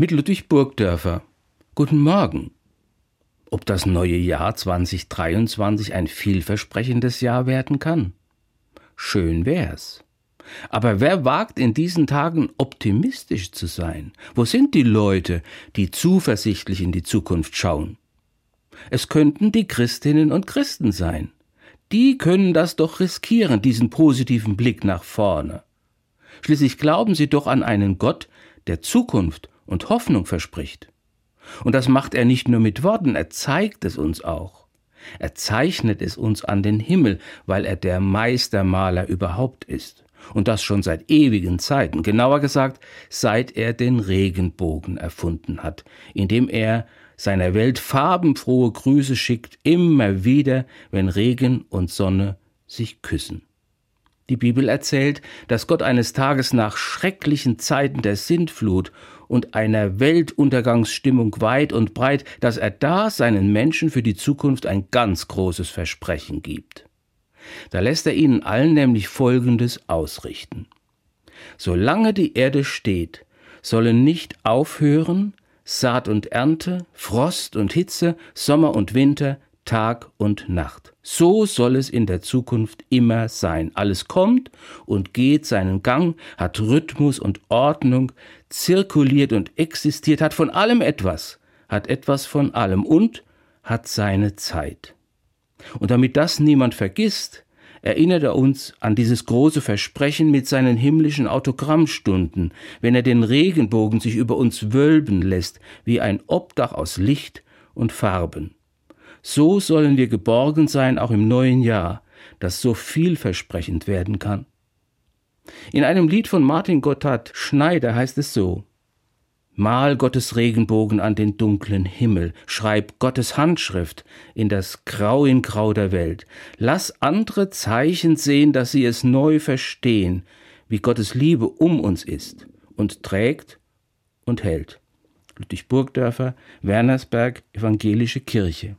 mit Ludwig Burgdörfer. Guten Morgen. Ob das neue Jahr 2023 ein vielversprechendes Jahr werden kann? Schön wär's. Aber wer wagt in diesen Tagen optimistisch zu sein? Wo sind die Leute, die zuversichtlich in die Zukunft schauen? Es könnten die Christinnen und Christen sein. Die können das doch riskieren, diesen positiven Blick nach vorne. Schließlich glauben sie doch an einen Gott, der Zukunft und Hoffnung verspricht. Und das macht er nicht nur mit Worten, er zeigt es uns auch. Er zeichnet es uns an den Himmel, weil er der Meistermaler überhaupt ist. Und das schon seit ewigen Zeiten, genauer gesagt, seit er den Regenbogen erfunden hat, indem er seiner Welt farbenfrohe Grüße schickt, immer wieder, wenn Regen und Sonne sich küssen. Die Bibel erzählt, dass Gott eines Tages nach schrecklichen Zeiten der Sintflut und einer Weltuntergangsstimmung weit und breit, dass er da seinen Menschen für die Zukunft ein ganz großes Versprechen gibt. Da lässt er ihnen allen nämlich Folgendes ausrichten. Solange die Erde steht, sollen nicht aufhören Saat und Ernte, Frost und Hitze, Sommer und Winter, Tag und Nacht. So soll es in der Zukunft immer sein. Alles kommt und geht seinen Gang, hat Rhythmus und Ordnung, zirkuliert und existiert, hat von allem etwas, hat etwas von allem und hat seine Zeit. Und damit das niemand vergisst, erinnert er uns an dieses große Versprechen mit seinen himmlischen Autogrammstunden, wenn er den Regenbogen sich über uns wölben lässt, wie ein Obdach aus Licht und Farben. So sollen wir geborgen sein auch im neuen Jahr, das so vielversprechend werden kann. In einem Lied von Martin Gotthard Schneider heißt es so Mal Gottes Regenbogen an den dunklen Himmel, schreib Gottes Handschrift in das Grau in Grau der Welt. Lass andere Zeichen sehen, dass sie es neu verstehen, wie Gottes Liebe um uns ist und trägt und hält. Ludwig Burgdörfer, Wernersberg, Evangelische Kirche.